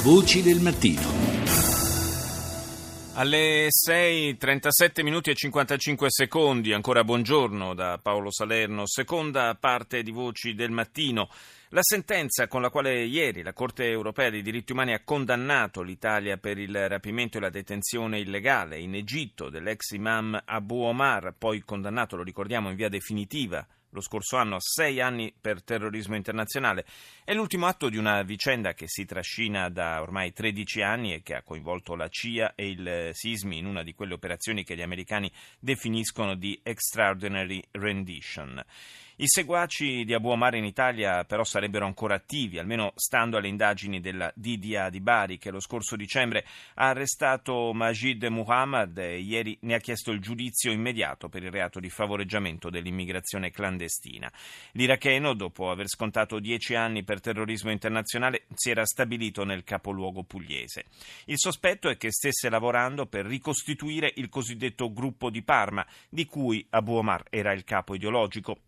Voci del mattino. Alle 6.37 minuti e 55 secondi, ancora buongiorno da Paolo Salerno, seconda parte di Voci del Mattino. La sentenza con la quale ieri la Corte europea dei diritti umani ha condannato l'Italia per il rapimento e la detenzione illegale in Egitto dell'ex imam Abu Omar, poi condannato, lo ricordiamo, in via definitiva lo scorso anno a sei anni per terrorismo internazionale. È l'ultimo atto di una vicenda che si trascina da ormai 13 anni e che ha coinvolto la CIA e il SISMI in una di quelle operazioni che gli americani definiscono di Extraordinary Rendition. I seguaci di Abu Omar in Italia però sarebbero ancora attivi, almeno stando alle indagini della DDA di Bari che lo scorso dicembre ha arrestato Majid Muhammad e ieri ne ha chiesto il giudizio immediato per il reato di favoreggiamento dell'immigrazione clandestina. L'iracheno, dopo aver scontato dieci anni per terrorismo internazionale, si era stabilito nel capoluogo pugliese. Il sospetto è che stesse lavorando per ricostituire il cosiddetto gruppo di Parma, di cui Abu Omar era il capo ideologico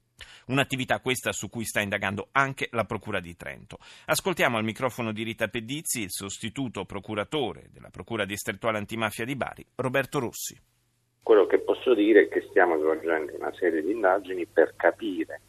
Un'attività questa su cui sta indagando anche la Procura di Trento. Ascoltiamo al microfono di Rita Pedizzi il sostituto procuratore della Procura distrettuale antimafia di Bari, Roberto Rossi. Quello che posso dire è che stiamo svolgendo una serie di indagini per capire,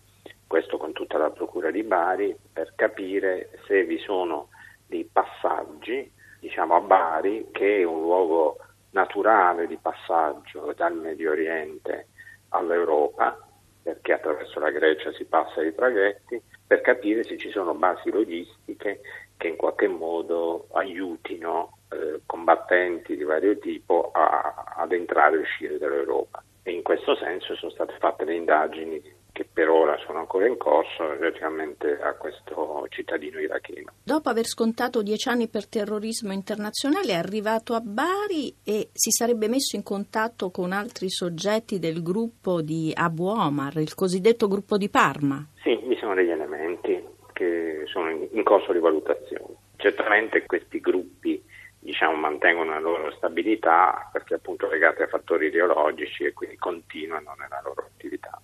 questo con tutta la Procura di Bari, per capire se vi sono dei passaggi, diciamo a Bari, che è un luogo naturale di passaggio dal Medio Oriente all'Europa, perché attraverso la Grecia si passa ai traghetti, per capire se ci sono basi logistiche che in qualche modo aiutino eh, combattenti di vario tipo a, ad entrare e uscire dall'Europa. E in questo senso sono state fatte le indagini che per ora sono ancora in corso relativamente a questo cittadino iracheno. Dopo aver scontato dieci anni per terrorismo internazionale è arrivato a Bari e si sarebbe messo in contatto con altri soggetti del gruppo di Abu Omar, il cosiddetto gruppo di Parma. Sì, vi sono degli elementi che sono in corso di valutazione. Certamente questi gruppi diciamo, mantengono la loro stabilità perché appunto legate a fattori ideologici e quindi continuano nella loro.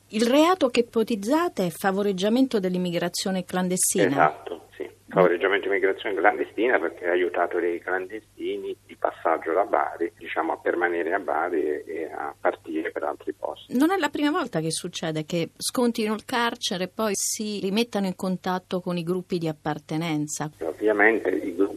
Il reato che ipotizzate è favoreggiamento dell'immigrazione clandestina? Esatto, sì, favoreggiamento dell'immigrazione clandestina perché ha aiutato dei clandestini di passaggio da Bari, diciamo a permanere a Bari e, e a partire per altri posti. Non è la prima volta che succede che scontino il carcere e poi si rimettano in contatto con i gruppi di appartenenza. Ovviamente i gruppi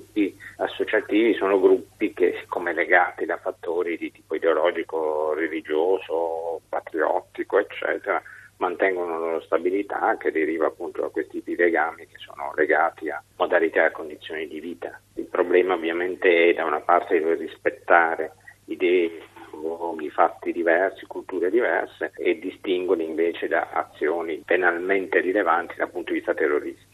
associativi sono gruppi che, siccome legati da fattori di tipo ideologico, religioso, patriottico, eccetera, mantengono la loro stabilità che deriva appunto da questi tipi di legami che sono legati a modalità e condizioni di vita. Il problema ovviamente è da una parte di rispettare idee luoghi, fatti diversi, culture diverse e distinguerli invece da azioni penalmente rilevanti dal punto di vista terroristico.